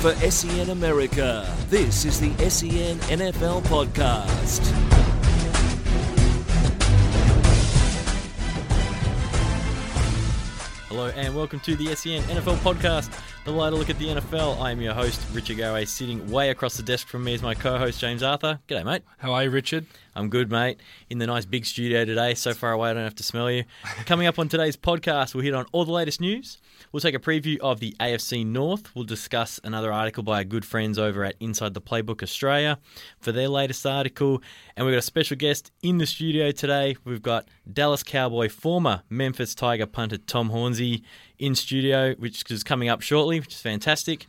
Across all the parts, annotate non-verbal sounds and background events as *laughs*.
For SEN America, this is the SEN NFL Podcast. Hello and welcome to the SEN NFL podcast, lighter look at the NFL. I am your host, Richard Garway, sitting way across the desk from me is my co-host, James Arthur. G'day, mate. How are you, Richard? I'm good, mate. In the nice big studio today, so far away I don't have to smell you. *laughs* Coming up on today's podcast, we'll hit on all the latest news. We'll take a preview of the AFC North. We'll discuss another article by our good friends over at Inside the Playbook Australia for their latest article. And we've got a special guest in the studio today. We've got Dallas Cowboy former Memphis Tiger punter Tom Hornsey in studio, which is coming up shortly, which is fantastic.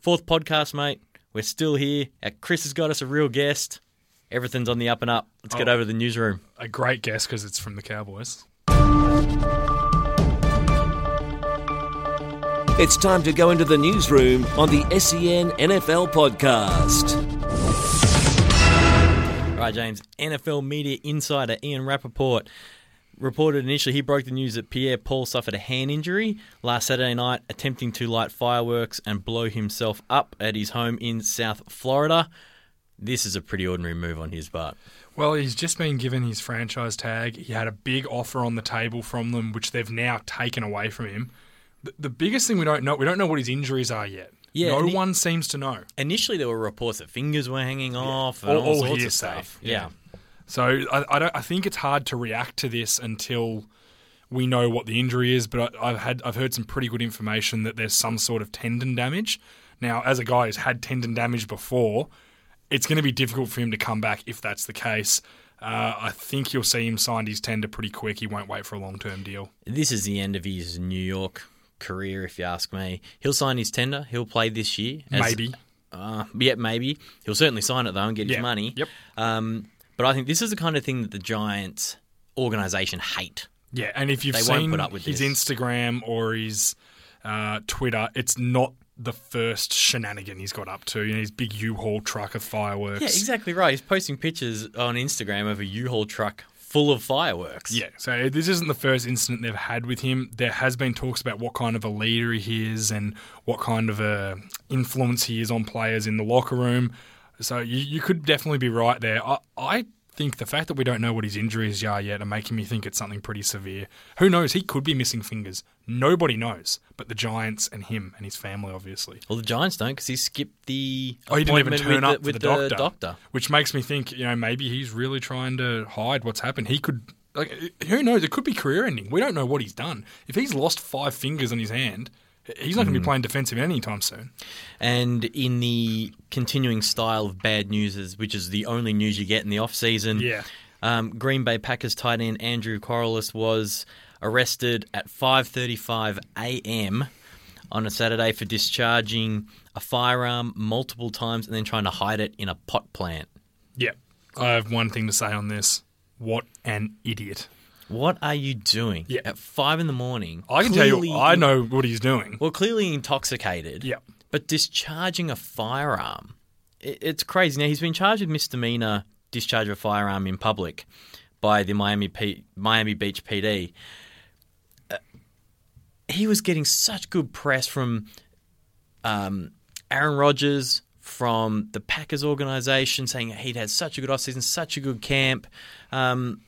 Fourth podcast, mate. We're still here. Chris has got us a real guest. Everything's on the up and up. Let's get Oh. over to the newsroom. A great guest because it's from the Cowboys. It's time to go into the newsroom on the SEN NFL Podcast. Right, James. NFL media insider Ian Rapoport reported initially he broke the news that Pierre Paul suffered a hand injury last Saturday night attempting to light fireworks and blow himself up at his home in South Florida. This is a pretty ordinary move on his part. Well, he's just been given his franchise tag. He had a big offer on the table from them, which they've now taken away from him. The, the biggest thing we don't know, we don't know what his injuries are yet. Yeah, no one seems to know. Initially, there were reports that fingers were hanging off and All- all, all sorts of stuff. yeah. yeah. So I, I don't. I think it's hard to react to this until we know what the injury is. But I, I've had I've heard some pretty good information that there's some sort of tendon damage. Now, as a guy who's had tendon damage before, it's going to be difficult for him to come back if that's the case. Uh, I think you'll see him sign his tender pretty quick. He won't wait for a long term deal. This is the end of his New York career, if you ask me. He'll sign his tender. He'll play this year. as- Maybe. Uh, yeah, maybe. He'll certainly sign it, though, and get his money. Yep. Um, but I think this is the kind of thing that the Giants organization hate. Yeah, and if you've They seen put up with his this. Instagram or his uh, Twitter, it's not the first shenanigan he's got up to. You know, his big U-Haul truck of fireworks. Yeah, exactly right. He's posting pictures on Instagram of a U-Haul truck full of fireworks. Yeah, so this isn't the first incident they've had with him. There has been talks about what kind of a leader he is and what kind of a influence he is on players in the locker room. So you, you could definitely be right there. I, I think the fact that we don't know what his injuries are yet are making me think it's something pretty severe. Who knows? He could be missing fingers. Nobody knows, but the Giants and him and his family, obviously. Well, the Giants don't because he skipped the Oh, he didn't even turn with up the, with the doctor, doctor. which makes me think, you know, maybe he's really trying to hide what's happened. He could, like, who knows? It could be career ending. We don't know what he's done. If he's lost five fingers on his hand, he's not going to be playing defensive end anytime soon. And in the continuing style of bad news, is- which is the only news you get in the off season, Yeah. um, Green Bay Packers tight end Andrew Quarless was arrested at 5:35 a.m. on a Saturday for discharging a firearm multiple times and then trying to hide it in a pot plant. Yeah. I have one thing to say on this. What an idiot. What are you doing Yeah. at five in the morning? I can tell clearly you, I know what he's doing. Well, clearly intoxicated. Yeah. But discharging a firearm, i- it's crazy. Now he's been charged with misdemeanor discharge of a firearm in public by the Miami P- Miami Beach PD. Uh, he was getting such good press from um, Aaron Rodgers, from the Packers organization, saying he'd had such a good offseason, such a good camp. Um,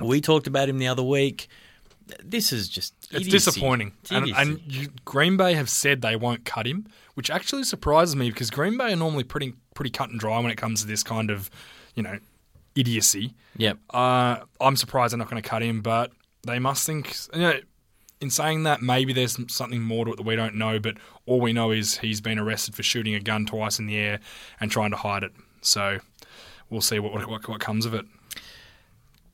we talked about him the other week. This is just It's idiocy. disappointing. It's And, and you, Green Bay have said they won't cut him, which actually surprises me because Green Bay are normally pretty pretty cut and dry when it comes to this kind of, you know, idiocy. Yep. Uh, I'm surprised they're not going to cut him, but they must think. You know, in saying that, maybe there's something more to it that we don't know. But all we know is he's been arrested for shooting a gun twice in the air and trying to hide it. So we'll see what what, what comes of it.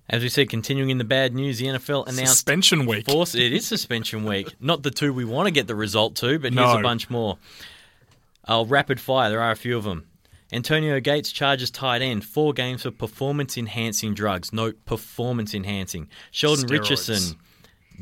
As we said, continuing in the bad news, the NFL announced Suspension week. Force, it is suspension week. Not the two we want to get the result to, but here's a bunch more. I'll rapid fire. There are a few of them. Antonio Gates Chargers tight end four games for performance enhancing drugs. Note performance enhancing. Sheldon Steroids. Richardson,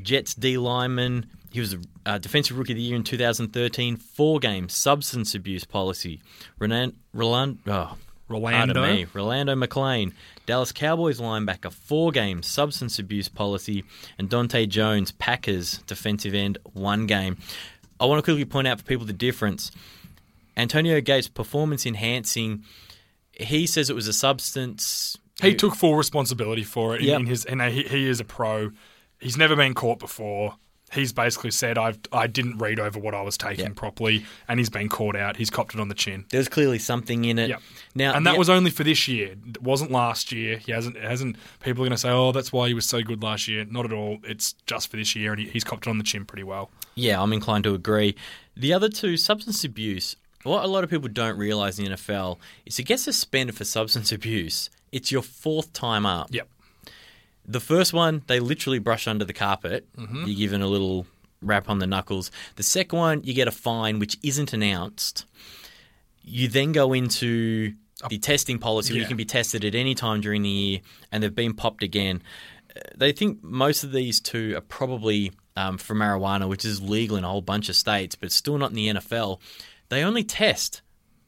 Jets D lineman. He was a uh, defensive rookie of the year in 2013. Four games substance abuse policy. Renan, Roland, oh, Rolando. Pardon me. Rolando McClain, Dallas Cowboys linebacker, four games substance abuse policy, and Datone Jones, Packers defensive end, one game. I want to quickly point out for people the difference. Antonio Gates performance enhancing. He says it was a substance. He took full responsibility for it. Yep. In his, and he, he is a pro. He's never been caught before. He's basically said, "I've I didn't read over what I was taking Yep. properly," and he's been caught out. He's copped it on the chin. There's clearly something in it. Yep. Now, and that the- was only for this year. It wasn't last year. He hasn't. It hasn't. People are going to say, "Oh, that's why he was so good last year." Not at all. It's just for this year, and he, he's copped it on the chin pretty well. Yeah, I'm inclined to agree. The other two, substance abuse. What a lot of people don't realize in the NFL is to get suspended for substance abuse, it's your fourth time up. Yep. The first one, they literally brush under the carpet. You're given a little rap on the knuckles. The second one, you get a fine which isn't announced. You then go into the testing policy where you can be tested at any time during the year, and they've been popped again. Uh, They think most of these two are probably um, for marijuana, which is legal in a whole bunch of states, but still not in the NFL. They only test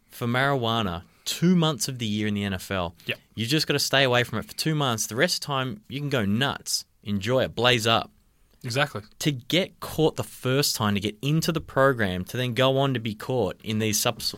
for marijuana two months of the year in the NFL. Yep. You just got to stay away from it for two months. The rest of the time, you can go nuts, enjoy it, blaze up. Exactly. To get caught the first time, to get into the program, to then go on to be caught in these subs,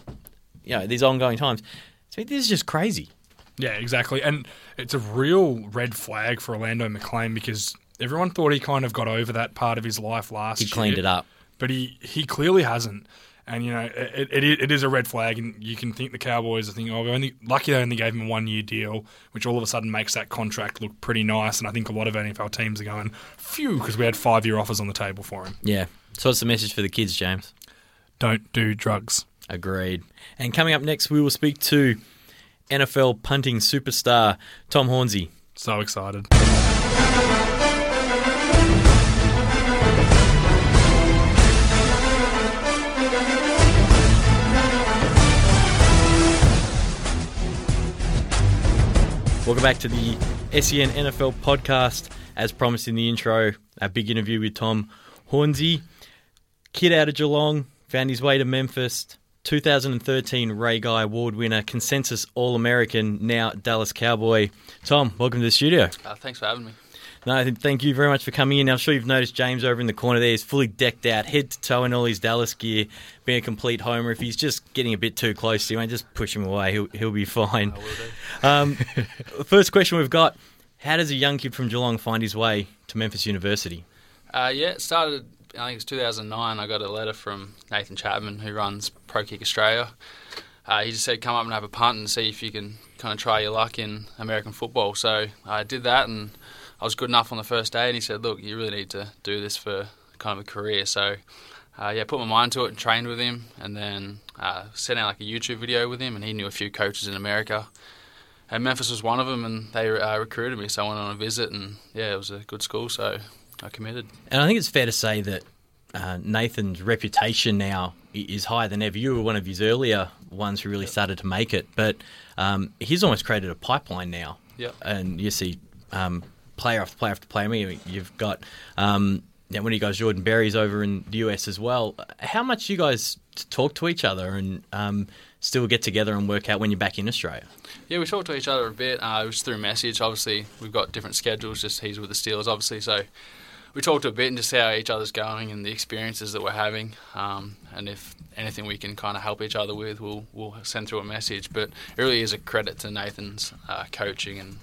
you know, these ongoing times. So this is just crazy. Yeah, exactly. And it's a real red flag for Orlando McClain because everyone thought he kind of got over that part of his life last He year. He cleaned it up. But he, he clearly hasn't. And, you know, it, it, it is a red flag. And you can think the Cowboys are thinking, oh, we're only, lucky they only gave him a one year deal, which all of a sudden makes that contract look pretty nice. And I think a lot of NFL teams are going, phew, because we had five year offers on the table for him. Yeah. So what's the message for the kids, James? Don't do drugs. Agreed. And coming up next, we will speak to NFL punting superstar Tom Hornsey. So excited. Welcome back to the SEN NFL podcast. As promised in the intro, a big interview with Tom Hornsey. Kid out of Geelong, found his way to Memphis. 2013 Ray Guy Award winner, consensus All American, now Dallas Cowboy. Tom, welcome to the studio. Uh, thanks for having me. No, thank you very much for coming in. I'm sure you've noticed James over in the corner there is fully decked out, head to toe in all his Dallas gear, being a complete homer. If he's just getting a bit too close to you, mate, just push him away. He'll, he'll be fine. Um, *laughs* first question we've got How does a young kid from Geelong find his way to Memphis University? Uh, yeah, it started, I think it was 2009. I got a letter from Nathan Chapman, who runs Pro Kick Australia. Uh, he just said, come up and have a punt and see if you can kind of try your luck in American football. So I did that and I was good enough on the first day. And he said, look, you really need to do this for kind of a career. So uh, yeah, put my mind to it and trained with him and then uh, sent out like a YouTube video with him. And he knew a few coaches in America. And Memphis was one of them, and they uh, recruited me. So I went on a visit, and yeah, it was a good school. So I committed. And I think it's fair to say that uh, Nathan's reputation now is higher than ever. You were one of his earlier ones who really started to make it, but um, he's almost created a pipeline now. Yep. And you see um, player after player after player. I mean, you've got um, yeah, one of you guys, Jordan Berry's over in the US as well. How much you guys talk to each other and um, still get together and work out when you're back in Australia? Yeah, we talk to each other a bit. Uh, it was through message. Obviously, we've got different schedules. Just he's with the Steelers, obviously. So we talked a bit and just see how each other's going and the experiences that we're having. Um, and if anything we can kind of help each other with, we'll we'll send through a message. But it really is a credit to Nathan's uh, coaching and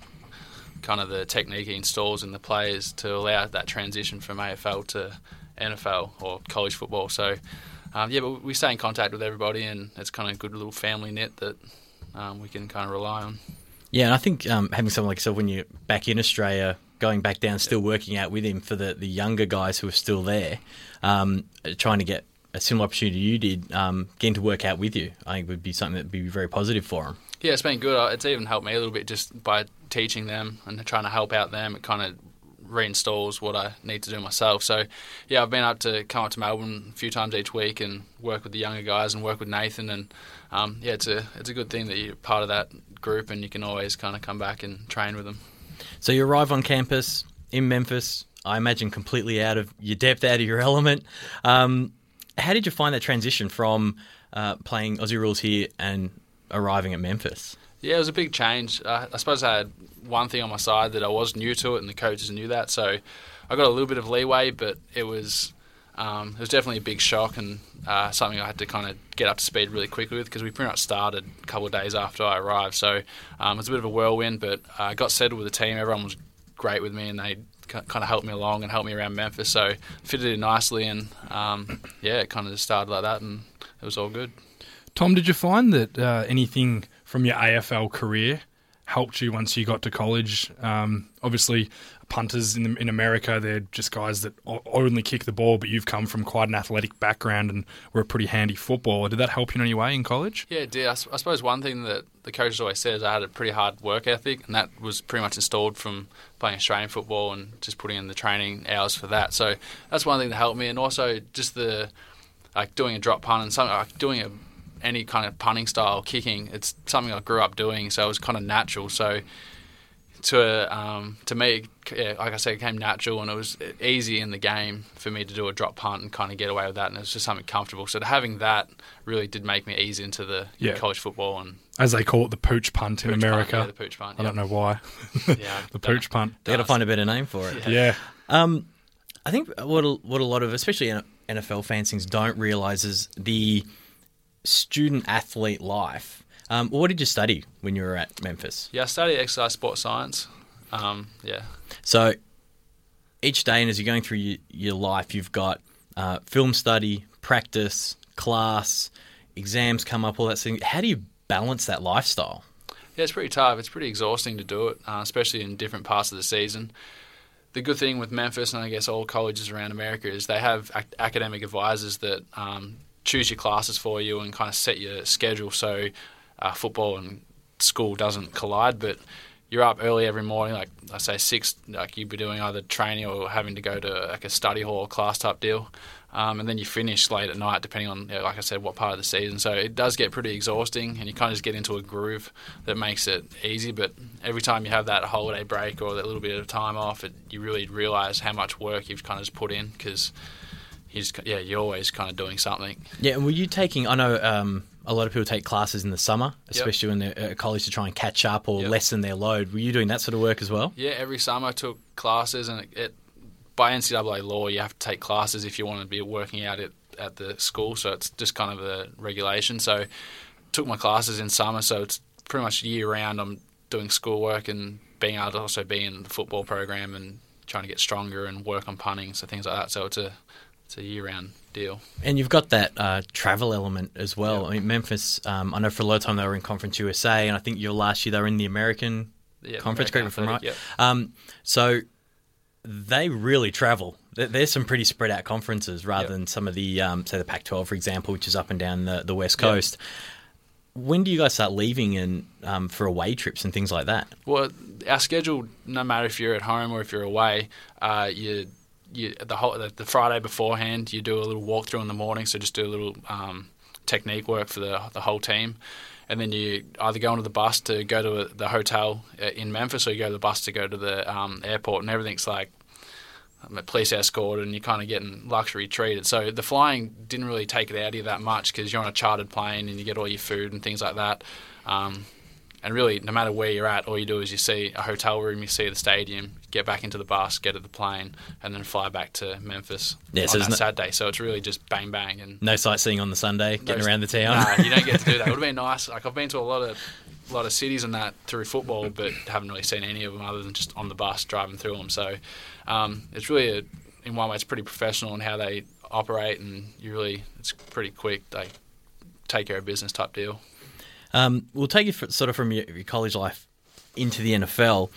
kind of the technique he installs in the players to allow that transition from AFL to NFL or college football. So. Um, yeah, but we stay in contact with everybody, and it's kind of a good little family net that um, we can kind of rely on. Yeah, and I think um, having someone like yourself when you're back in Australia, going back down, still working out with him for the, the younger guys who are still there, um, trying to get a similar opportunity you did, um, getting to work out with you, I think would be something that would be very positive for him. Yeah, it's been good. It's even helped me a little bit just by teaching them and trying to help out them. It kind of reinstalls what I need to do myself. So, yeah, I've been up to come up to Melbourne a few times each week and work with the younger guys and work with Nathan. And um, yeah, it's a it's a good thing that you're part of that group and you can always kind of come back and train with them. So you arrive on campus in Memphis. I imagine completely out of your depth, out of your element. Um, how did you find that transition from uh, playing Aussie rules here and arriving at Memphis? Yeah, it was a big change. Uh, I suppose I had one thing on my side that I was new to it, and the coaches knew that, so I got a little bit of leeway. But it was um, it was definitely a big shock and uh, something I had to kind of get up to speed really quickly with because we pretty much started a couple of days after I arrived. So um, it was a bit of a whirlwind, but I got settled with the team. Everyone was great with me, and they kind of helped me along and helped me around Memphis. So fitted in nicely, and um, yeah, it kind of just started like that, and it was all good. Tom, did you find that uh, anything from your AFL career helped you once you got to college? Um, obviously, punters in, in America, they're just guys that only kick the ball, but you've come from quite an athletic background and were a pretty handy footballer. Did that help you in any way in college? Yeah, it did. I, I suppose one thing that the coaches always said is I had a pretty hard work ethic, and that was pretty much installed from playing Australian football and just putting in the training hours for that. So that's one thing that helped me, and also just the like doing a drop punt and something like doing a any kind of punting style kicking. It's something I grew up doing, so it was kind of natural. So to um, to me, yeah, like I said, it came natural and it was easy in the game for me to do a drop punt and kind of get away with that, and it was just something comfortable. So having that really did make me ease into the Yeah. college football and As they call it, the pooch punt in pooch America. Punt, yeah, the pooch punt. I don't know why. *laughs* Yeah, *laughs* the pooch punt. They got to find a better name for it. Yeah. Um, I think what a, what a lot of, especially NFL fans, things don't realize is the student athlete life. Um, what did you study when you were at Memphis? Yeah, I studied exercise sports science. Um, yeah, So each day, and as you're going through your, your life, you've got uh, film study, practice, class, exams come up, all that thing. How do you balance that lifestyle? Yeah, it's pretty tough. It's pretty exhausting to do it, uh, especially in different parts of the season. The good thing with Memphis and I guess all colleges around America is they have ac- academic advisors that um, choose your classes for you and kind of set your schedule so uh, football and school doesn't collide. But you're up early every morning, like I say six, like you'd be doing either training or having to go to like a study hall class type deal. Um, and then you finish late at night, depending on, you know, like I said, what part of the season. So it does get pretty exhausting, and you kind of just get into a groove that makes it easy. But every time you have that holiday break or that little bit of time off, it, you really realise how much work you've kind of just put in because you just, yeah, you're always kind of doing something. Yeah, and were you taking? I know um, a lot of people take classes in the summer, especially when they're at college to try and catch up or Yep. lessen their load. Were you doing that sort of work as well? Yeah, every summer I took classes, and it, it by NCAA law, you have to take classes if you want to be working out at, at the school. So it's just kind of a regulation. So took my classes in summer, so it's pretty much year round. I'm doing schoolwork and being able to also be in the football program and trying to get stronger and work on punting, so things like that. So it's a it's a year round deal. And you've got that uh, travel element as well. I mean, Memphis. Um, I know for a lot of time they were in Conference USA, and I think your last year they were in the American Yeah, Conference. Correct me if I'm right. Athletic, Um, so they really travel. There's some pretty spread out conferences rather Yep. than some of the, um, say, the Pac-12, for example, which is up and down the, the West Yep. Coast. When do you guys start leaving and um, for away trips and things like that? Well, our schedule, no matter if you're at home or if you're away, uh, you you the whole the, the Friday beforehand, you do a little walkthrough in the morning. So just do a little um, technique work for the the whole team, and then you either go onto the bus to go to the hotel uh, in Memphis, or you go to the bus to go to the um, airport, and everything's like um, a police escort and you're kind of getting luxury treated. So the flying didn't really take it out of you that much because you're on a chartered plane and you get all your food and things like that. Um, and really, no matter where you're at, all you do is you see a hotel room, you see the stadium, get back into the bus, get to the plane, and then fly back to Memphis Yeah, so on that no- Saturday. So it's really just bang bang and No sightseeing on the Sunday, getting around the town. Nah, you don't get to do that. *laughs* It would have been nice. Like I've been to a lot of a lot of cities and that through football, but haven't really seen any of them other than just on the bus driving through them. So um, it's really, a, in one way, it's pretty professional in how they operate, and you really, it's pretty quick. They take care of business type deal. Um, we'll take you sort of from your, your college life into the NFL.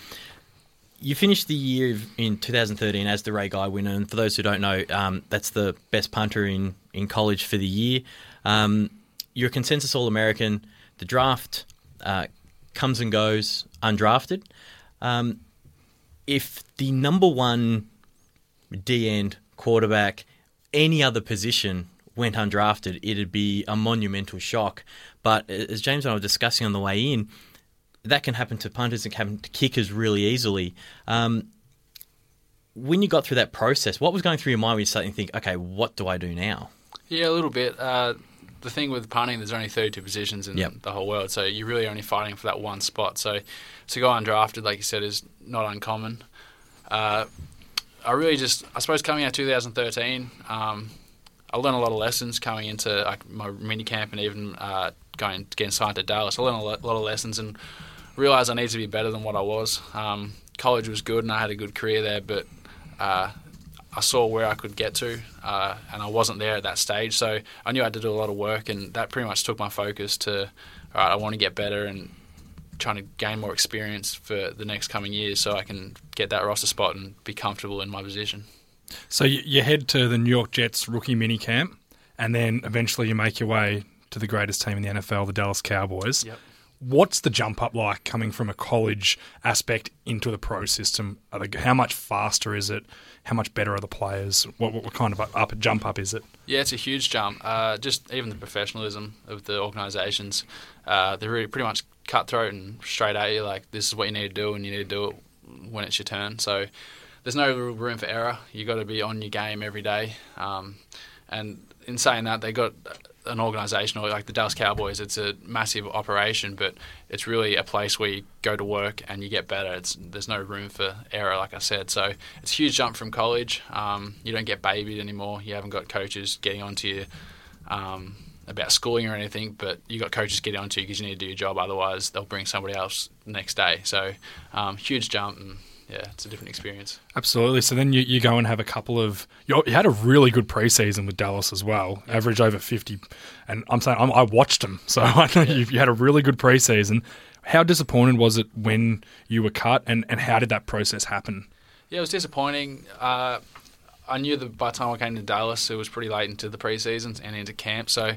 You finished the year in 2013 as the Ray Guy winner, and for those who don't know, um, that's the best punter in, in college for the year. Um, you're a consensus All American. The draft uh, comes and goes undrafted. Um, if the number one D end quarterback, any other position went undrafted, it'd be a monumental shock. But as James and I were discussing on the way in, that can happen to punters and can happen to kickers really easily. Um, when you got through that process, what was going through your mind when you started to think, okay, what do I do now? Yeah, a little bit. Uh, the thing with punting, there's only 32 positions in Yep. the whole world, so you're really only fighting for that one spot. So to go undrafted, like you said, is not uncommon. Uh, I really just, I suppose, coming out 2013, um, I learned a lot of lessons coming into like my mini camp and even uh, going getting signed to Dallas. I learned a lot, of lessons and realized I needed to be better than what I was. Um, college was good and I had a good career there, but uh, I saw where I could get to, uh, and I wasn't there at that stage. So I knew I had to do a lot of work, and that pretty much took my focus to, all right, I want to get better and trying to gain more experience for the next coming years, so I can get that roster spot and be comfortable in my position. So you, you head to the New York Jets rookie mini camp, and then eventually you make your way to the greatest team in the NFL, the Dallas Cowboys. Yep. What's the jump up like coming from a college aspect into the pro system? They, how much faster is it? How much better are the players? What, what kind of up jump up is it? Yeah, it's a huge jump. Uh, just even the professionalism of the organisations, uh, they're really pretty much cutthroat and straight at you. Like this is what you need to do, and you need to do it when it's your turn. So there's no room for error. You got to be on your game every day. Um, and in saying that, they got an organisation or like the Dallas Cowboys. It's a massive operation, but it's really a place where you go to work and you get better. It's there's no room for error, like I said. So it's a huge jump from college. Um, you don't get babied anymore. You haven't got coaches getting onto you um, about schooling or anything, but you got coaches getting onto you because you need to do your job. Otherwise, they'll bring somebody else next day. So um, huge jump and. Yeah, it's a different experience. Absolutely. So then you, you go and have a couple of. You, you had a really good preseason with Dallas as well, average over 50. And I'm saying I'm, I watched them, so *laughs* I know you, you had a really good preseason. How disappointed was it when you were cut, and, and how did that process happen? Yeah, it was disappointing. Uh, I knew that by the time I came to Dallas, it was pretty late into the preseason and into camp. So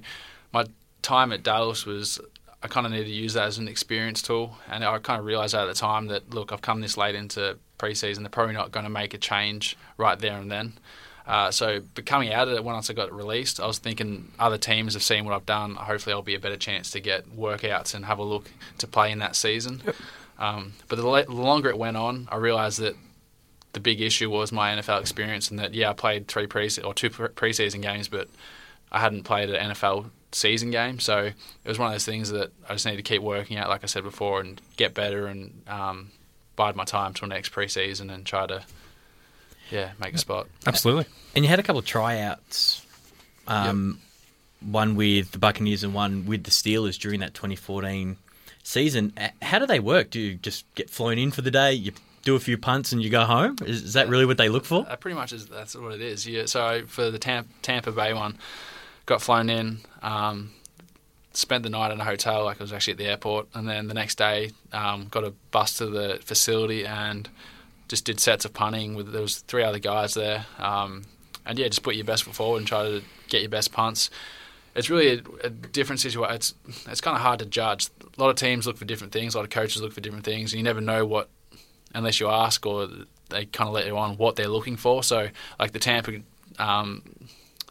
my time at Dallas was I kind of needed to use that as an experience tool, and I kind of realised at the time that look, I've come this late into preseason, they're probably not going to make a change right there and then. Uh, so, but coming out of it, once I got released, I was thinking other teams have seen what I've done. Hopefully, I'll be a better chance to get workouts and have a look to play in that season. Um, but the, le- the longer it went on, I realised that the big issue was my NFL experience, and that yeah, I played three pre or two pre- preseason games, but I hadn't played an NFL season game. So it was one of those things that I just need to keep working at, like I said before, and get better and um, bide my time till next preseason and try to yeah make a spot. Absolutely. And you had a couple of tryouts, um, one with the Buccaneers and one with the Steelers during that 2014 season. Uh, How do they work? Do you just get flown in for the day? You do a few punts and you go home? Is, is that really what they look for? Uh, pretty much is that's what it is. Yeah. So for the Tampa, Tampa Bay one, got flown in, um, spent the night in a hotel, like I was actually at the airport, and then the next day um, got a bus to the facility and just did sets of punting with there was three other guys there, um, and yeah, just put your best foot forward and try to get your best punts. It's really a, a different situation. It's it's kind of hard to judge. A lot of teams look for different things. A lot of coaches look for different things, and you never know what unless you ask or they kind of let you on what they're looking for. So, like the Tampa um,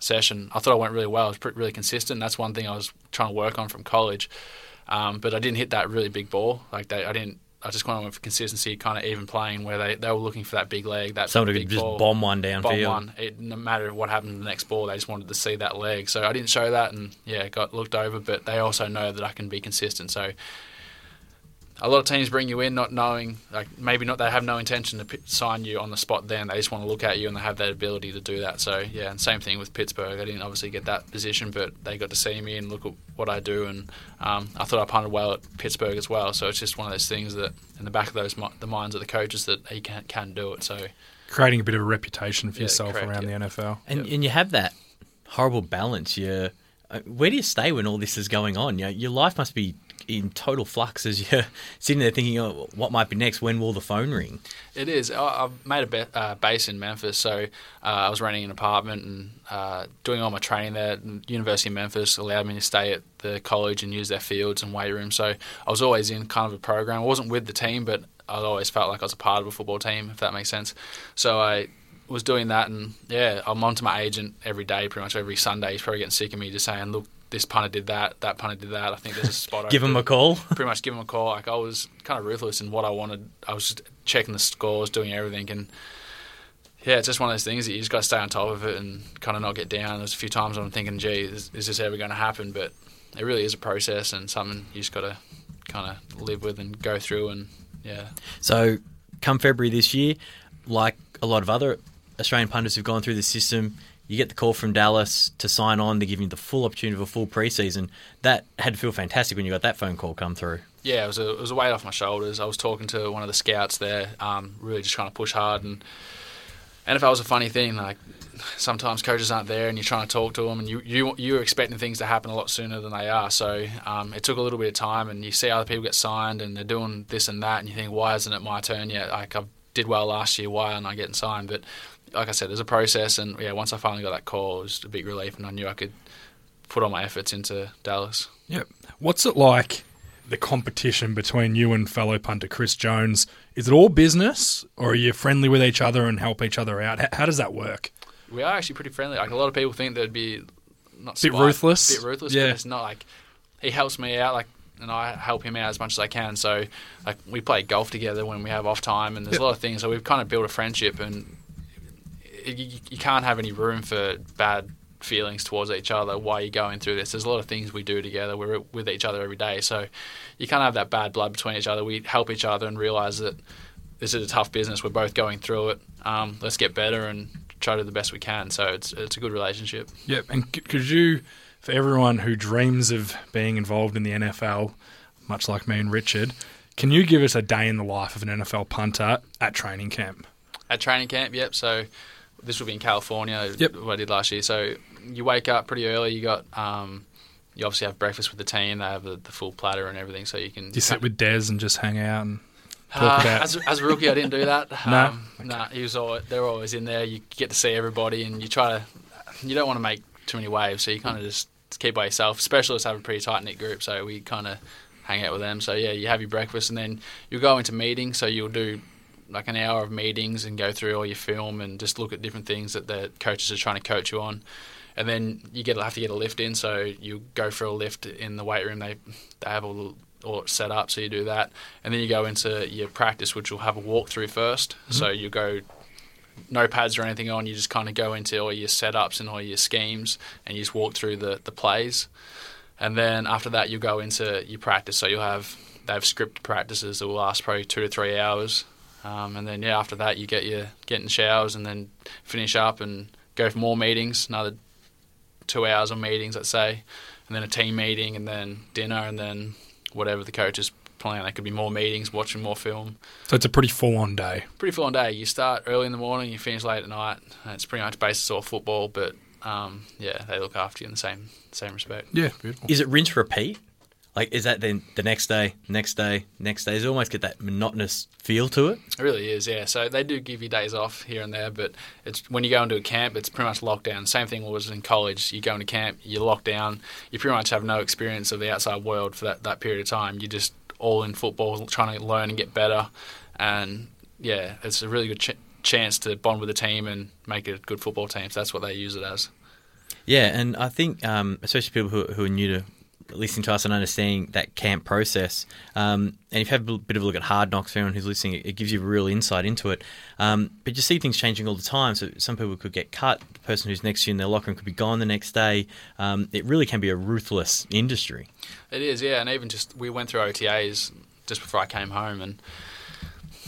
session, I thought I went really well. I was pretty, really consistent. That's one thing I was trying to work on from college. Um, but I didn't hit that really big ball. Like they, I didn't. I just kind of went for consistency, kind of even playing where they, they were looking for that big leg, that Someone big could just ball, bomb one down, bomb one. It, no matter what happened to the next ball, they just wanted to see that leg. So I didn't show that, and yeah, got looked over. But they also know that I can be consistent. So a lot of teams bring you in not knowing, like maybe not they have no intention to p- sign you on the spot. Then they just want to look at you and they have that ability to do that. So yeah, and same thing with Pittsburgh. I didn't obviously get that position, but they got to see me and look at what I do, and um, I thought I punted well at Pittsburgh as well. So it's just one of those things that in the back of those mi- the minds of the coaches that he can can do it. So Creating a bit of a reputation for Yeah, yourself correct, around yeah. the NFL. And, and you have that horrible balance. You, uh, where do you stay when all this is going on? You know, your life must be in total flux as you're *laughs* sitting there thinking, oh, what might be next? When will the phone ring? It is. I've made a be- uh, base in Memphis, so uh, I was renting an apartment and uh, doing all my training there. The University of Memphis allowed me to stay at the college and use their fields and weight room. So I was always in kind of a program. I wasn't with the team, but I always felt like I was a part of a football team, if that makes sense. So I was doing that, and yeah, I'm on to my agent every day, pretty much every Sunday. He's probably getting sick of me just saying, look, this punter did that, that punter did that. I think there's a *laughs* spot. Give open." him a call. *laughs* pretty much give him a call. Like I was kind of ruthless in what I wanted. I was just checking the scores, doing everything, and yeah, it's just one of those things that you just got to stay on top of it and kind of not get down. There's a few times I'm thinking, gee, is, is this ever going to happen? But it really is a process and something you just got to kind of live with and go through. And yeah, So, come February this year, like a lot of other Australian punters who've gone through the system, you get the call from Dallas to sign on. They give you the full opportunity of a full preseason. That had to feel fantastic when you got that phone call come through. yeah, it was a it was a weight off my shoulders. I was talking to one of the scouts there, um, really just trying to push hard. And NFL was a funny thing. Like sometimes coaches aren't there, and you're trying to talk to them, and you you you're expecting things to happen a lot sooner than they are. So um, it took a little bit of time, and you see other people get signed, and they're doing this and that, and you think, why isn't it my turn yet? Like I've did well last year, why aren't I getting signed? But like I said, there's a process, and yeah, once I finally got that call, it was a big relief, and I knew I could put all my efforts into Dallas. Yep. What's it like, the competition between you and fellow punter Chris Jones? Is it all business, or are you friendly with each other and help each other out? How does that work? We are actually pretty friendly. Like a lot of people think that'd be not Bit spite, ruthless? bit ruthless, Yeah. but it's not like he helps me out, like, and I help him out as much as I can. So, like, we play golf together when we have off time, and there's Yep. a lot of things. So we've kind of built a friendship, and you, you can't have any room for bad feelings towards each other while you're going through this. There's a lot of things we do together. We're with each other every day, so you can't have that bad blood between each other. We help each other and realize that this is a tough business. We're both going through it. Um, let's get better and try to do the best we can. So it's it's a good relationship. Yep. And could you, for everyone who dreams of being involved in the NFL, much like me and Richard, can you give us a day in the life of an NFL punter at training camp? At training camp, yep. So this will be in California. Yep. What I did last year. So you wake up pretty early. You got um, you obviously have breakfast with the team. They have the, the full platter and everything, so you can. Do you sit with Dez and just hang out and talk Uh, about? as, as a rookie, I didn't do that. *laughs* No? um, nah, he was all, they're always in there. You get to see everybody, and you try to. You don't want to make too many waves, so you kind of just keep by yourself. Specialists have a pretty tight knit group, so we kind of hang out with them. So yeah, you have your breakfast, and then you'll go into meetings. So you'll do like an hour of meetings and go through all your film and just look at different things that the coaches are trying to coach you on. And then you get have to get a lift in, so you go for a lift in the weight room. They they have all all set up, so you do that, and then you go into your practice, which will have a walkthrough 1st mm-hmm. So you go no pads or anything on. You just kind of go into all your setups and all your schemes, and you just walk through the the plays. And then after that, you go into your practice. So you'll have they have script practices that will last probably two to three hours. Um, and then yeah, after that, you get your get in showers and then finish up and go for more meetings. Another two hours of meetings, let's say, and then a team meeting, and then dinner, and then whatever the coach is planning. There could be more meetings, watching more film. so it's a pretty full-on day. Pretty full on day. You start early in the morning, you finish late at night. And it's pretty much basis off football, but um, yeah, they look after you in the same same respect. Yeah, beautiful. Is it rinse repeat? Like, is that then the next day, next day, next day? Does it almost get that monotonous feel to it? It really is, yeah. So they do give you days off here and there, but it's when you go into a camp, it's pretty much locked down. Same thing was in college. You go into camp, you're locked down. You pretty much have no experience of the outside world for that, that period of time. You're just all in football, trying to learn and get better. And yeah, it's a really good ch- chance to bond with the team and make it a good football team. So that's what they use it as. Yeah, and I think um, especially people who, who are new to listening to us and understanding that camp process, um, and if you have a bit of a look at Hard Knocks, for anyone who's listening, it, gives you a real insight into it. Um, but you see things changing all the time. So some people could get cut. The person who's next to you in their locker room could be gone the next day. Um, it really can be a ruthless industry. It is, yeah, and even just we went through OTAs just before I came home, and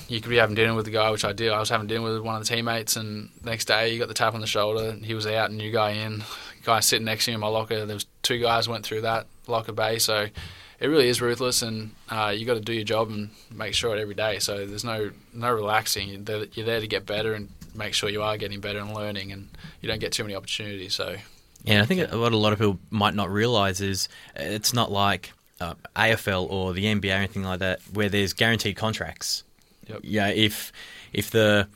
you could be having dinner with the guy, which I did. I was having dinner with one of the teammates, and next day you got the tap on the shoulder, and he was out, and new guy in, guy sitting next to you in my locker. There was two guys went through that locker bay, so it really is ruthless, and uh, you got to do your job and make sure it every day. So there's no no relaxing. You're there, you're there to get better and make sure you are getting better and learning, and you don't get too many opportunities. So Yeah, and I think what a lot of people might not realise is it's not like uh, AFL or the NBA or anything like that, where there's guaranteed contracts. Yep. Yeah, if if the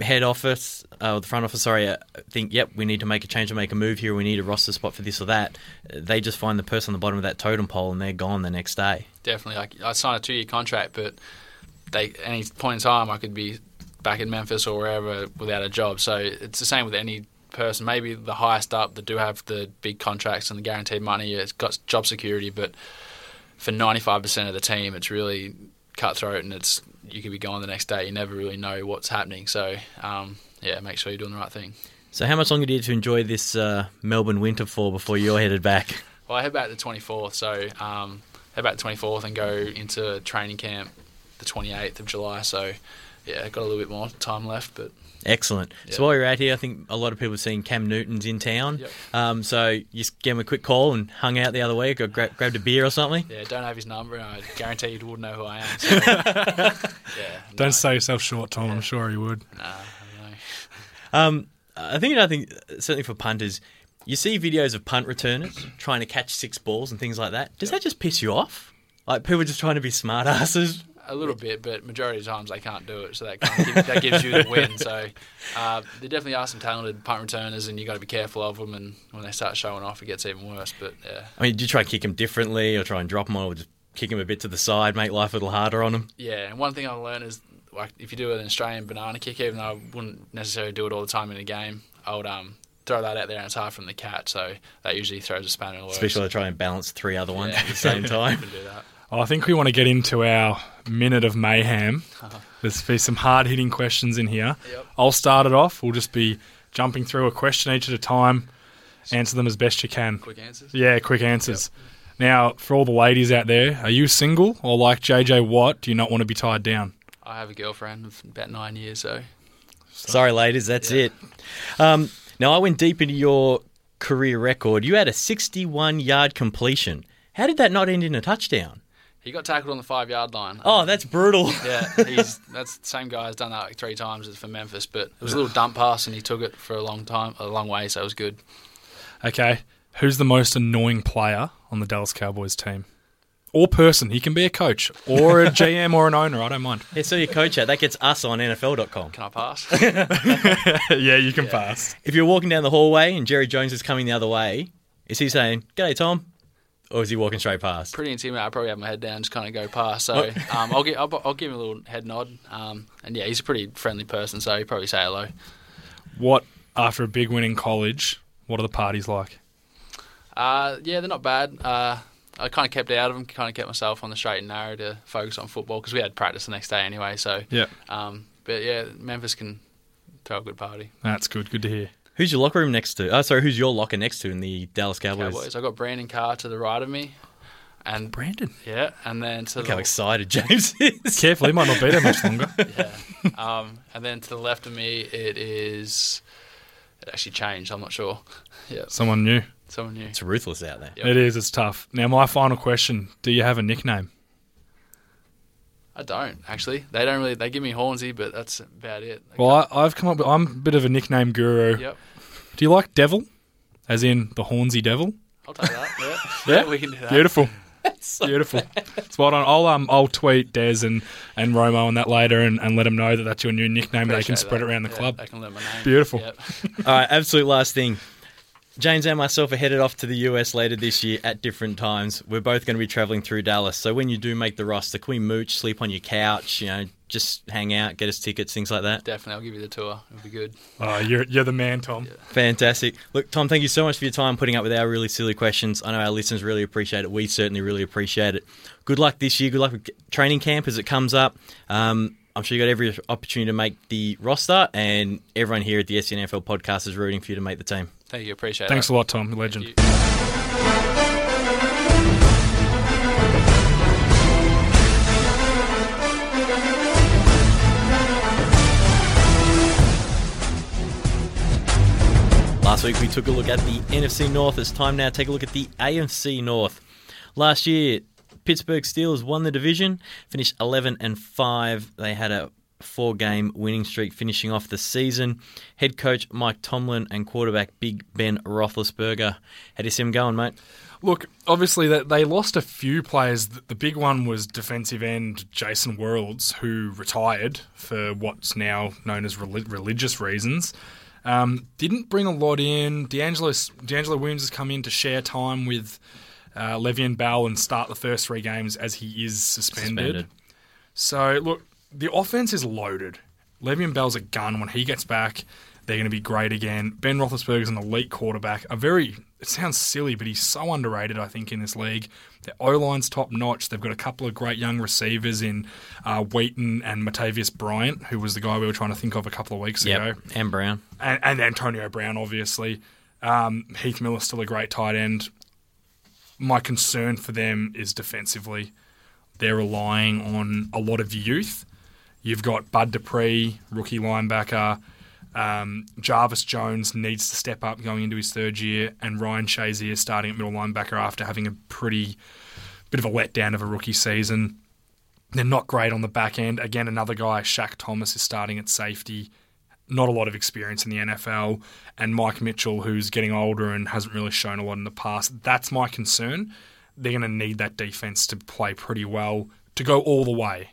head office uh, or the front office, sorry, uh, think, yep, we need to make a change or make a move here, we need a roster spot for this or that, they just find the person on the bottom of that totem pole and they're gone the next day. Definitely. Like I signed a two year contract, but they any point in time I could be back in Memphis or wherever without a job. So it's the same with any person. Maybe the highest up that do have the big contracts and the guaranteed money, it's got job security, but for ninety five percent of the team, it's really cutthroat and it's you could be gone the next day. You never really know what's happening. So um, yeah, make sure you're doing the right thing. So, how much longer do you have to enjoy this uh, Melbourne winter for before you're headed back? Well, I head back the 24th, so um, head back the 24th and go into training camp the 28th of July. So, yeah, got a little bit more time left, but Excellent. Yeah. So while you're out here, I think a lot of people have seen Cam Newton's in town. Yep. Um, so you just gave him a quick call and hung out the other week, or gra- grabbed a beer or something. yeah, don't have his number, and I guarantee you wouldn't know who I am. So, *laughs* yeah, Don't no, sell yourself short, Tom. I'm sure he would. Nah, I don't know. Um, I think another thing, certainly for punters, you see videos of punt returners trying to catch six balls and things like that. Does that just piss you off? Like people just trying to be smart asses? A little bit, but majority of times they can't do it, so that kind of gives, that gives you the win. *laughs* So uh, there definitely are some talented punt returners, and you got to be careful of them. And when they start showing off, it gets even worse. But yeah, I mean, do you try and kick them differently, or try and drop them, or just kick them a bit to the side, make life a little harder on them? Yeah, and one thing I've learned is like if you do an Australian banana kick, even though I wouldn't necessarily do it all the time in a game, I would um, throw that out there and it's hard from the catch, so that usually throws a spanner in the works. Especially to try and balance three other ones Yeah. at the same *laughs* time. Do that. Oh, I think we want to get into our minute of mayhem. *laughs* There's be some hard hitting questions in here. Yep. I'll start it off. We'll just be jumping through a question each at a time. Answer them as best you can. Quick answers. Yeah, quick answers. Now, for all the ladies out there, are you single or like JJ Watt? Do you not want to be tied down? I have a girlfriend of about nine years, so Sorry, ladies, that's Yeah. it. Um, now, I went deep into your career record. You had a 61 yard completion. How did that not end in a touchdown? He got tackled on the five yard line. Oh, that's brutal. *laughs* Yeah, he's that's the same guy has done that like three times for Memphis, but it was a little dump pass and he took it for a long time, a long way, so it was good. Okay. Who's the most annoying player on the Dallas Cowboys team? Or person. He can be a coach or a *laughs* GM or an owner. I don't mind. Yeah, so your coach at that gets us on NFL.com. Can I pass? *laughs* yeah, you can pass. If you're walking down the hallway and Jerry Jones is coming the other way, is he saying, G'day, Tom? Or is he walking straight past? Pretty intimidating. I probably have my head down, just kind of go past. So *laughs* um, I'll give I'll, I'll give him a little head nod. Um, and yeah, he's a pretty friendly person, so he probably say hello. What, after a big win in college, what are the parties like? Uh, yeah, they're not bad. Uh, I kind of kept out of them, kind of kept myself on the straight and narrow to focus on football because we had practice the next day anyway. So Yeah. um, but yeah, Memphis can throw a good party. That's good. Good to hear. Who's your locker room next to? Oh, sorry, who's your locker next to in the Dallas Cowboys? Cowboys. I got Brandon Carr to the right of me, and Brandon. yeah, and then to Look the how excited James *laughs* is. Careful, he might not be there much longer. *laughs* yeah, um, and then to the left of me it is. It actually changed. I'm not sure. *laughs* Yeah, Someone new. someone new. It's ruthless out there. Yep. It is. It's tough. Now, my final question: Do you have a nickname? I don't actually. They don't really. They give me Hornsey, but that's about it. They Well, I, I've come up. with... I'm a bit of a nickname guru. Yep. Do you like Devil, as in the Hornsey Devil? I'll take that. Yeah, *laughs* Yeah? *laughs* we can do that. Beautiful. Beautiful. Spot on. I'll um I'll tweet Dez and, and Romo on that later and, and let them know that that's your new nickname. they can spread that. it around the Yeah, club. They can learn my name. Beautiful. Yep. All right, absolute last thing. James and myself are headed off to the US later this year at different times. We're both going to be traveling through Dallas. So when you do make the roster, can we mooch, sleep on your couch, you know, just hang out, get us tickets, things like that? Definitely, I'll give you the tour. It'll be good. Oh, you're you're the man, Tom. Fantastic. Look, Tom, thank you so much for your time putting up with our really silly questions. I know our listeners really appreciate it. We certainly really appreciate it. Good luck this year. Good luck with training camp as it comes up. Um, I'm sure you got every opportunity to make the roster, and everyone here at the SNFL podcast is rooting for you to make the team. Thank you. Appreciate it. Thanks it. a lot, Tom. Legend. Last week we took a look at the NFC North. It's time now to take a look at the AFC North. Last year, Pittsburgh Steelers won the division, finished 11 and 5. They had a four game winning streak finishing off the season. Head coach Mike Tomlin and quarterback Big Ben Roethlisberger. How do you see him going, mate? Look, obviously that they lost a few players. The big one was defensive end Jason Worilds, who retired for what's now known as religious reasons. Um, didn't bring a lot in. D'Angelo, DeAngelo Williams has come in to share time with uh, Le'Veon Bell and start the first three games as he is suspended. Suspended. So look, the offense is loaded. Le'Veon Bell's a gun. When he gets back, they're going to be great again. Ben Roethlisberger's an elite quarterback. A very it sounds silly, but he's so underrated. I think in this league, their O line's top notch. They've got a couple of great young receivers in uh, Wheaton and Martavis Bryant, who was the guy we were trying to think of a couple of weeks ago And Brown. and, and Antonio Brown, obviously. Um, Heath Miller's still a great tight end. My concern for them is defensively. They're relying on a lot of youth. You've got Bud Dupree, rookie linebacker. Um, Jarvis Jones needs to step up going into his third year, and Ryan Shazier starting at middle linebacker after having a pretty bit of a letdown of a rookie season. They're not great on the back end. Again, another guy, Shaq Thomas, is starting at safety not a lot of experience in the NFL, and Mike Mitchell, who's getting older and hasn't really shown a lot in the past. That's my concern. They're going to need that defense to play pretty well to go all the way,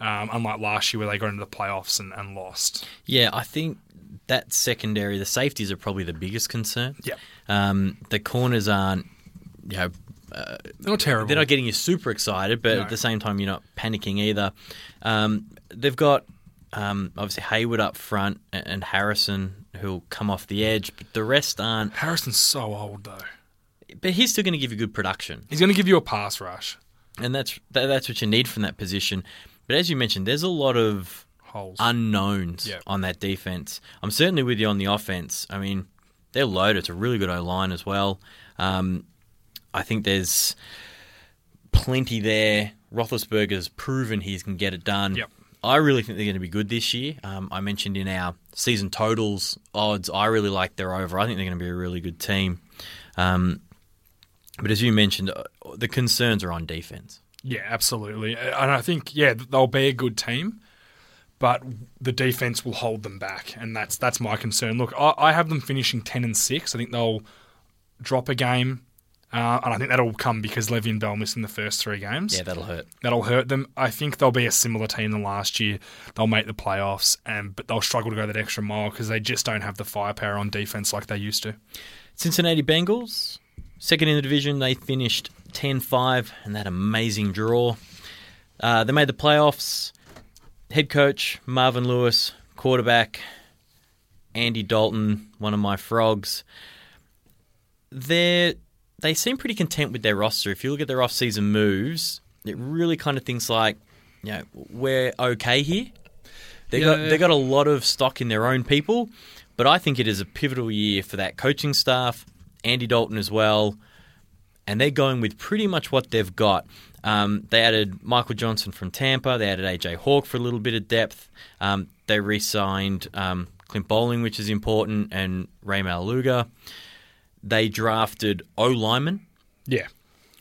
um, unlike last year where they got into the playoffs and, and lost. Yeah, I think that secondary, the safeties are probably the biggest concern. Yeah. Um, the corners aren't, you know, They're not terrible. they're not getting you super excited, but No. at the same time, you're not panicking either. Um, they've got um, obviously Heyward up front and, Harrison who'll come off the edge, but the rest aren't. Harrison's so old though. But he's still going to give you good production, He's going to give you a pass rush. and that's that, that's what you need from that position. But as you mentioned, there's a lot of Holes. unknowns Yeah. on that defense. I'm certainly with you on the offense. I mean, they're loaded. It's a really good O line as well. Um, I think there's plenty there. Roethlisberger's proven he can get it done. Yep. I really think they're going to be good this year. Um, I mentioned in our season totals odds, I really like their over. I think they're going to be a really good team. Um, but as you mentioned, uh, the concerns are on defense. Yeah, absolutely. And I think yeah, they'll be a good team, but the defense will hold them back, and that's that's my concern. Look, I, I have them finishing ten and six. I think they'll drop a game, uh, and I think that'll come because Le'Veon Bell missed in the first three games. Yeah, that'll hurt. That'll hurt them. I think they'll be a similar team than last year. They'll make the playoffs, and but they'll struggle to go that extra mile because they just don't have the firepower on defense like they used to. Cincinnati Bengals, second in the division, they finished 10 5 and that amazing draw. Uh, they made the playoffs. Head coach Marvin Lewis, quarterback Andy Dalton, one of my frogs. They they seem pretty content with their roster. If you look at their off-season moves, it really kind of thinks like, you know, we're okay here. They got Yeah. they got a lot of stock in their own people, but I think it is a pivotal year for that coaching staff, Andy Dalton as well, and they're going with pretty much what they've got. Um, they added Michael Johnson from Tampa. They added AJ Hawk for a little bit of depth. Um, they re-signed um, Clint Boling, which is important, and Ray Maualuga. They drafted O Lyman Yeah,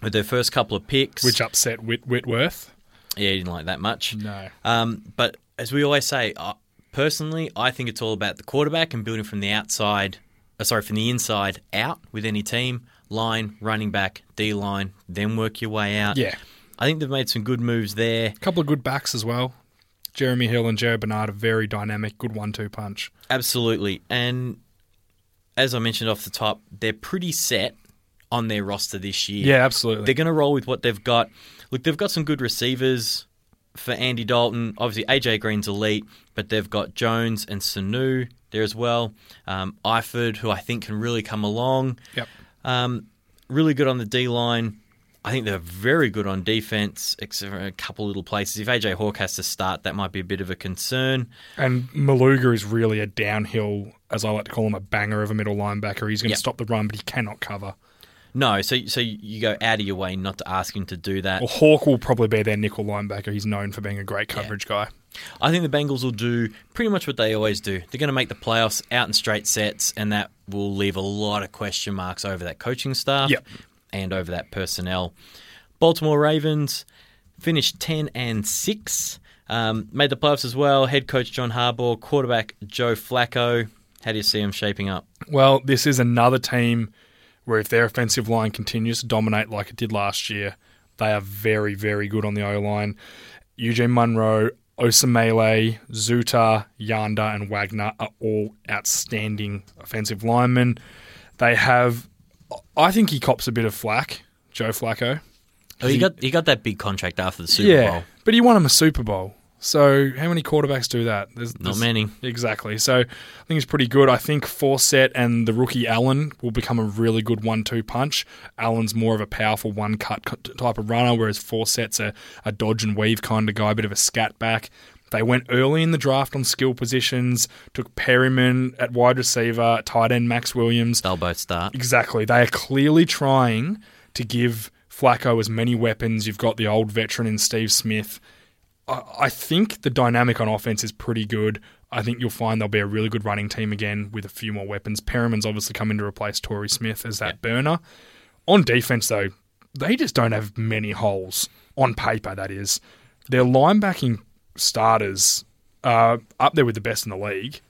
with their first couple of picks. which upset Whit- Whitworth. yeah, he didn't like that much. No. Um, but as we always say, uh, personally, I think it's all about the quarterback and building from the outside, uh, sorry, from the inside out with any team, line, running back, D line, then work your way out. Yeah. I think they've made some good moves there. A couple of good backs as well. Jeremy Hill and Gio Bernard are very dynamic, good one-two punch. Absolutely. And as I mentioned off the top, they're pretty set on their roster this year. Yeah, absolutely. They're going to roll with what they've got. Look, they've got some good receivers for Andy Dalton. Obviously, AJ Green's elite, but they've got Jones and Sanu there as well. Um, Eifert, who I think can really come along. Yep. Um, really good on the D line. I think they're very good on defense, except for a couple little places. If AJ Hawk has to start, that might be a bit of a concern. And Maualuga is really a downhill, as I like to call him, a banger of a middle linebacker. He's going to stop the run, but he cannot cover. No, so so you go out of your way not to ask him to do that. Well, Hawk will probably be their nickel linebacker. He's known for being a great coverage guy. I think the Bengals will do pretty much what they always do. They're going to make the playoffs out in straight sets, and that will leave a lot of question marks over that coaching staff Yep. And over that personnel. Baltimore Ravens finished 10 and 6, um, made the playoffs as well. Head coach John Harbaugh, quarterback Joe Flacco. How do you see them shaping up? Well, this is another team where if their offensive line continues to dominate like it did last year, they are very, very good on the O line. Eugene Monroe, Osemele, Zuttah, Yanda, and Wagner are all outstanding offensive linemen. They have, I think he cops a bit of flack, Joe Flacco. Oh, he got he got that big contract after the Super yeah, Bowl. but he won him a Super Bowl. So how many quarterbacks do that? There's, Not many. Exactly. So I think it's pretty good. I think Forsett and the rookie Allen will become a really good one-two punch. Allen's more of a powerful one-cut type of runner, whereas Forsett's a, a dodge and weave kind of guy, a bit of a scat back. They went early in the draft on skill positions, took Perriman at wide receiver, tight end Maxx Williams. They'll both start. Exactly. They are clearly trying to give Flacco as many weapons. You've got the old veteran in Steve Smith. I I think the dynamic on offense is pretty good. I think you'll find they'll be a really good running team again with a few more weapons. Perriman's obviously come in to replace Torrey Smith as that burner. On defense, though, they just don't have many holes. On paper, that is. Their linebacking starters are up there with the best in the league.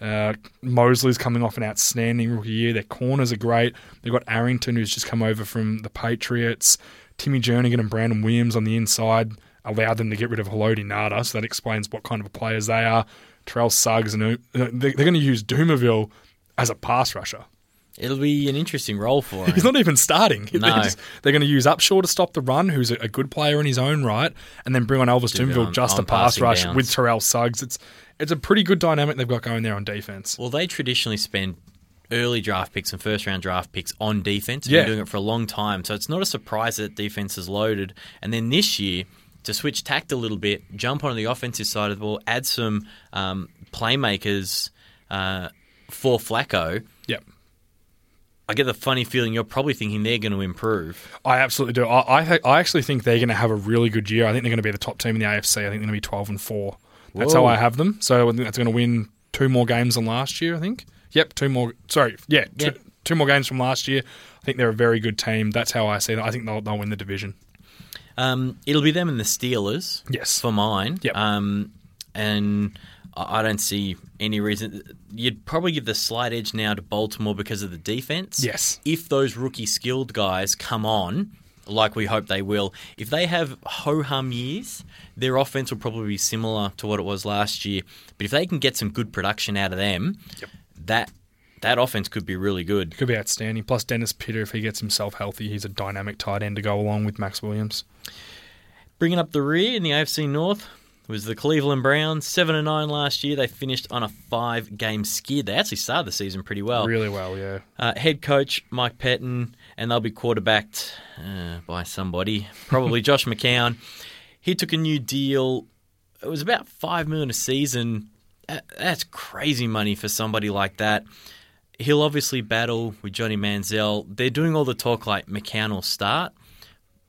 Uh, Mosley's coming off an outstanding rookie year. Their corners are great. They've got Arrington, who's just come over from the Patriots. Timmy Jernigan and Brandon Williams on the inside allowed them to get rid of Haloti Ngata, so that explains what kind of players they are. Terrell Suggs, and uh, they're, they're going to use Dumervil as a pass rusher. It'll be an interesting role for *laughs* him. He's not even starting. *laughs* No. They're, just- they're going to use Upshaw to stop the run, who's a, a good player in his own right, and then bring on Elvis Do on- just on a pass rush downs. with Terrell Suggs. It's it's a pretty good dynamic they've got going there on defense. Well, they traditionally spend early draft picks and first round draft picks on defense. They've Yeah. been doing it for a long time, so it's not a surprise that defense is loaded. And then this year, to switch tact a little bit, jump onto the offensive side of the ball, add some um, playmakers uh, for Flacco. I get the funny feeling you're probably thinking they're going to improve. I absolutely do. I I, I actually think they're going to have a really good year. I think they're going to be the top team in the AFC. I think they're going to be twelve and four. That's Whoa. how I have them. So I think that's going to win two more games than last year. I think. Yep, two more. Sorry, yeah, Yeah. Two, two more games from last year. I think they're a very good team. That's how I see them. I think they'll, they'll win the division. Um, it'll be them and the Steelers. Yes. for mine. Yep. Um, and I don't see any reason. You'd probably give the slight edge now to Baltimore because of the defense. Yes. If those rookie skilled guys come on, like we hope they will, if they have ho hum years, their offense will probably be similar to what it was last year. But if they can get some good production out of them, that that offense could be really good. Could be outstanding. Plus Dennis Pitta, if he gets himself healthy, he's a dynamic tight end to go along with Maxx Williams. Bringing up the rear in the AFC North was the Cleveland Browns. Seven and nine last year. They finished on a five-game skid. They actually started the season pretty well. Really well, yeah. Uh, head coach Mike Pettine, and they'll be quarterbacked uh, by somebody, probably *laughs* Josh McCown. He took a new deal. It was about five million a season. That's crazy money for somebody like that. He'll obviously battle with Johnny Manziel. They're doing all the talk like McCown will start.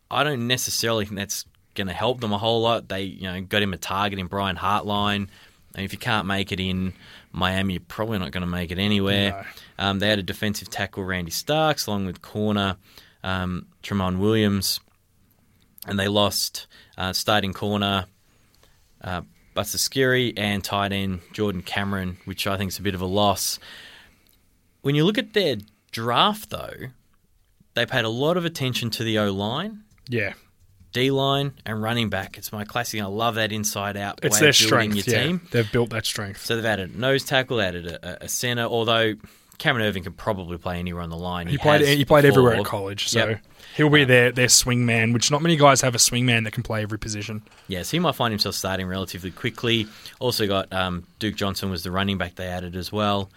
I don't necessarily think that's going to help them a whole lot. They, you know, got him a target in Brian Hartline. And if you can't make it in Miami, you're probably not going to make it anywhere. Um, they had a defensive tackle, Randy Starks, along with corner um, Tramon Williams, and they lost uh, starting corner uh, Buster Skrine and tight end Jordan Cameron, which I think is a bit of a loss. When you look at their draft, though, they paid a lot of attention to the O line. Yeah. D line and running back. It's my classic. I love that inside out It's way their strength. your Yeah. team. They've built that strength. So they've added a nose tackle, added a, a center. Although Cameron Irving can probably play anywhere on the line. He played. has He played before. everywhere at college, so Yep. he'll be their their swing man. Which not many guys have a swing man that can play every position. Yes, he might find himself starting relatively quickly. Also got um, Duke Johnson was the running back they added as well.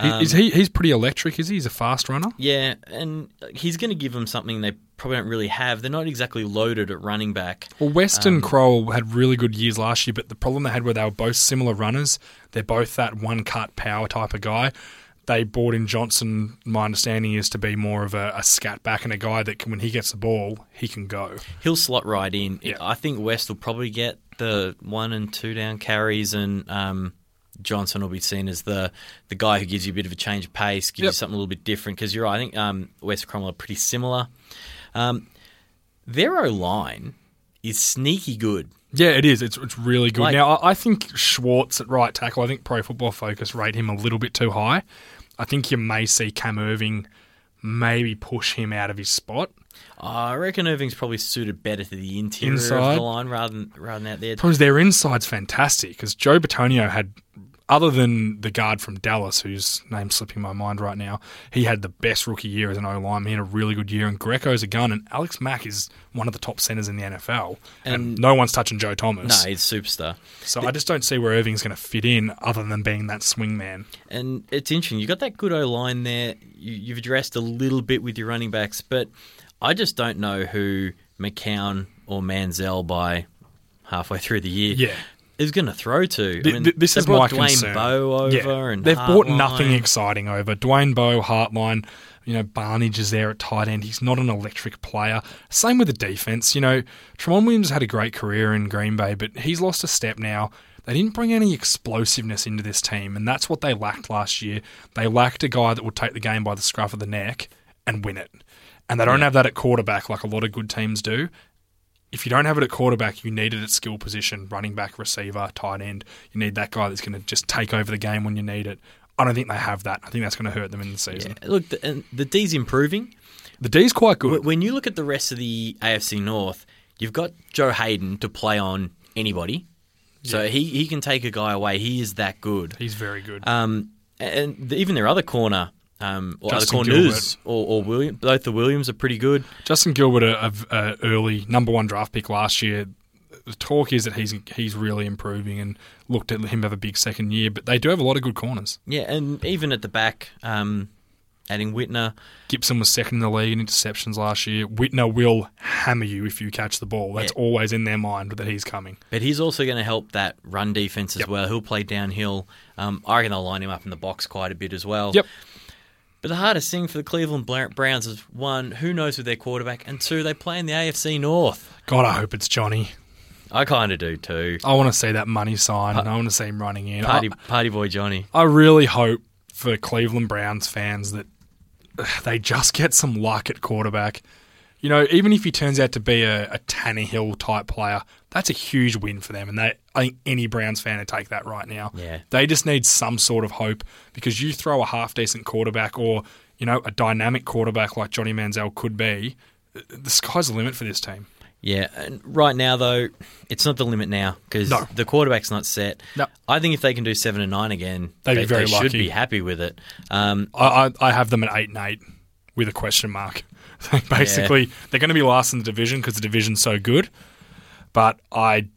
He, Um, is he? He's pretty electric. Is he? He's a fast runner. Yeah, and he's going to give them something they probably don't really have. They're not exactly loaded at running back. Well, West Um, and Crowell had really good years last year, but the problem they had were they were both similar runners. They're both that one cut power type of guy. They brought in Johnson. My understanding is to be more of a, a scat back and a guy that can, when he gets the ball, he can go. He'll slot right in. Yeah. I think West will probably get the one and two down carries, and um, Johnson will be seen as the the guy who gives you a bit of a change of pace, gives you something a little bit different. Because you're right, I think um, West Crowell are pretty similar. Um, their O line is sneaky good. Yeah, it is. It's, it's really good. Like- now, I, I think Schwartz at right tackle, I think Pro Football Focus rate him a little bit too high. I think you may see Cam Irving maybe push him out of his spot. I reckon Irving's probably suited better to the interior of the line rather than rather than out there. Problem is their inside's fantastic because Joe Bitonio had, other than the guard from Dallas, whose name's slipping my mind right now, he had the best rookie year as an O line. He had a really good year, and Greco's a gun, and Alex Mack is one of the top centers in the NFL, and, And- no one's touching Joe Thomas. No, he's a superstar. so I just don't see where Irving's going to fit in, other than being that swing man. And it's interesting. You got that good O line there. You, you've addressed a little bit with your running backs, but I just don't know who McCown or Manziel by halfway through the year Yeah. Is going to throw to. Th- th- this is my Dwayne concern. Bowe over, Yeah. and they've brought nothing exciting over. Dwayne Bowe, Hartline, you know, Barnidge is there at tight end. He's not an electric player. Same with the defense. You know, Tramon Williams had a great career in Green Bay, but he's lost a step now. They didn't bring any explosiveness into this team, and that's what they lacked last year. They lacked a guy that would take the game by the scruff of the neck and win it. And they don't have that at quarterback like a lot of good teams do if you don't have it at quarterback, you need it at skill position, running back, receiver, tight end. You need that guy that's going to just take over the game when you need it. I don't think they have that. I think that's going to hurt them in the season. Yeah, look, the, and the D's improving. The D's quite good. When you look at the rest of the AFC North, you've got Joe Haden to play on anybody. So he, he can take a guy away. He is that good. He's very good. Um, and even their other corner, um, or Justin corners, or, or William, both the Williams are pretty good. Justin Gilbert, a, a, a early number one draft pick last year. The talk is that he's he's really improving and looked at him have a big second year. But they do have a lot of good corners. Yeah, and even at the back, um, adding Whitner. Gipson was second in the league in interceptions last year. Whitner will hammer you if you catch the ball. That's Yeah. always in their mind that he's coming. But he's also going to help that run defense as Yep. well. He'll play downhill. Um, I reckon they'll line him up in the box quite a bit as well. Yep. But the hardest thing for the Cleveland Browns is one, who knows with their quarterback, and two, they play in the AFC North. God, I hope it's Johnny. I kind of do too. I want to see that money sign. And I want to see him running in. Party, I, party boy Johnny. I really hope for Cleveland Browns fans that *sighs* they just get some luck at quarterback. You know, even if he turns out to be a, a Tannehill type player, that's a huge win for them. And they, I think any Browns fan would take that right now. Yeah. They just need some sort of hope because you throw a half decent quarterback or, you know, a dynamic quarterback like Johnny Manziel could be, the sky's the limit for this team. Yeah, and right now though, it's not the limit now because No. the quarterback's not set. No. I think if they can do seven and nine again, They'd be very they should be happy with it. Um, I, I, I have them at eight and eight with a question mark. *laughs* Basically, they're going to be last in the division because the division's so good, but I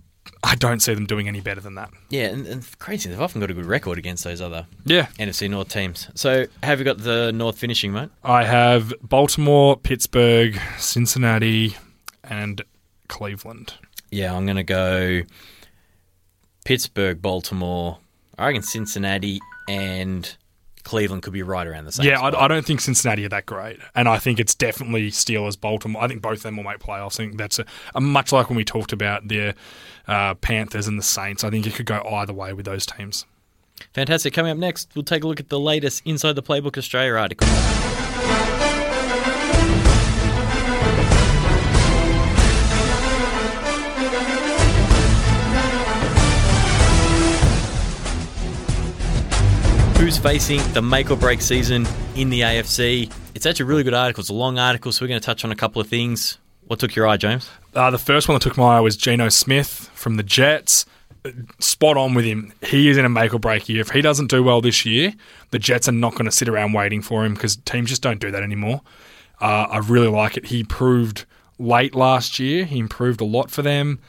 I don't see them doing any better than that. yeah, and, and crazy, they've often got a good record against those other Yeah, NFC North teams. So, have you got the North finishing, mate? I have Baltimore, Pittsburgh, Cincinnati, and Cleveland. Yeah, I'm going to go Pittsburgh, Baltimore. I reckon Cincinnati and Cleveland could be right around the same. yeah. I, I don't think Cincinnati are that great, and I think it's definitely Steelers, Baltimore. I think both of them will make playoffs. I think that's a, a much like when we talked about the uh, Panthers and the Saints. I think it could go either way with those teams. Fantastic. Coming up next, we'll take a look at the latest Inside the Playbook Australia article. Who's facing the make or break season in the AFC? It's actually a really good article. It's a long article, so we're going to touch on a couple of things. What took your eye, James? Uh, the first one that took my eye was Geno Smith from the Jets. Spot on with him. He is in a make or break year. If he doesn't do well this year, the Jets are not going to sit around waiting for him because teams just don't do that anymore. Uh, I really like it. He proved late last year. He improved a lot for them.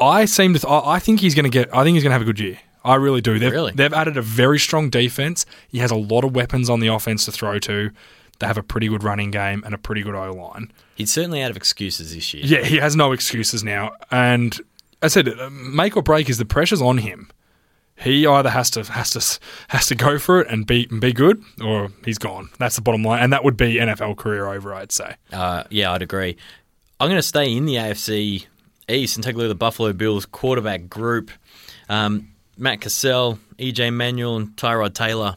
I seem to. Th- I think he's going to get. I think he's going to have a good year. I really do. They've, Really? they've added a very strong defense. He has a lot of weapons on the offense to throw to. They have a pretty good running game and a pretty good O line. He's certainly out of excuses this year. Yeah, he has no excuses now. And I said, uh, make or break is the pressure's on him. He either has to has to has to go for it and be and be good, or he's gone. That's the bottom line, and that would be NFL career over. I'd say. Uh, yeah, I'd agree. I'm going to stay in the AFC East and take a look at the Buffalo Bills quarterback group. Um, Matt Cassel, EJ Manuel, and Tyrod Taylor.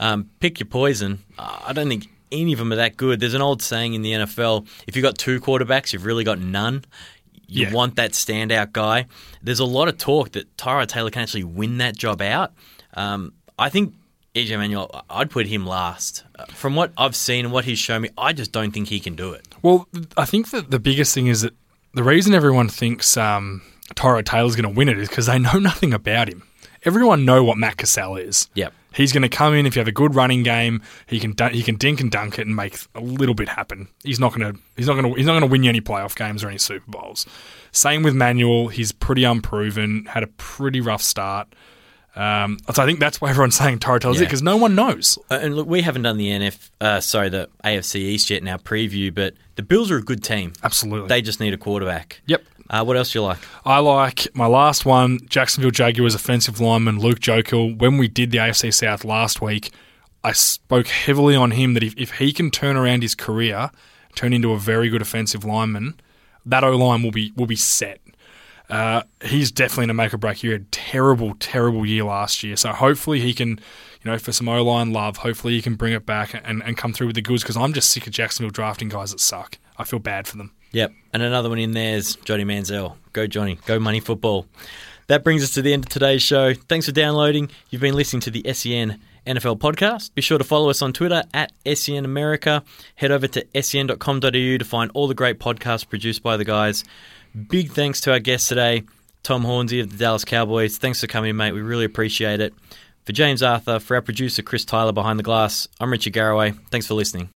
Um, pick your poison. I don't think any of them are that good. There's an old saying in the NFL if you've got two quarterbacks, you've really got none. You Yeah. want that standout guy. There's a lot of talk that Tyrod Taylor can actually win that job out. Um, I think EJ Manuel, I'd put him last. Uh, From what I've seen and what he's shown me, I just don't think he can do it. Well, I think that the biggest thing is that the reason everyone thinks um, Tyrod Taylor's going to win it is because they know *laughs* nothing about him. Everyone know what Matt Cassel is. Yep. He's going to come in if you have a good running game. He can dun- he can dink and dunk it and make a little bit happen. He's not going to he's not going to he's not going to win you any playoff games or any Super Bowls. Same with Manuel. He's pretty unproven. Had a pretty rough start. Um, so I think that's why everyone's saying Tyrod Taylor's it because no one knows. Uh, And look, we haven't done the NF, uh, sorry, the AFC East yet in our preview, but the Bills are a good team. Absolutely. They just need a quarterback. yep. Uh, what else do you like? I like my last one, Jacksonville Jaguars offensive lineman Luke Joeckel. When we did the AFC South last week, I spoke heavily on him that if, if he can turn around his career, turn into a very good offensive lineman, that O line will be will be set. Uh, he's definitely in a make or break year. A terrible, terrible year last year. So hopefully he can, you know, for some O line love, hopefully he can bring it back and, and come through with the goods because I'm just sick of Jacksonville drafting guys that suck. I feel bad for them. Yep. And another one in there is Johnny Manziel. Go, Johnny. Go, money football. That brings us to the end of today's show. Thanks for downloading. You've been listening to the SEN NFL podcast. Be sure to follow us on Twitter at SEN America. Head over to sen.com.au to find all the great podcasts produced by the guys. Big thanks to our guest today, Tom Hornsey of the Dallas Cowboys. Thanks for coming, mate. We really appreciate it. For James Arthur, for our producer Chris Tyler behind the glass, I'm Richard Garraway. Thanks for listening.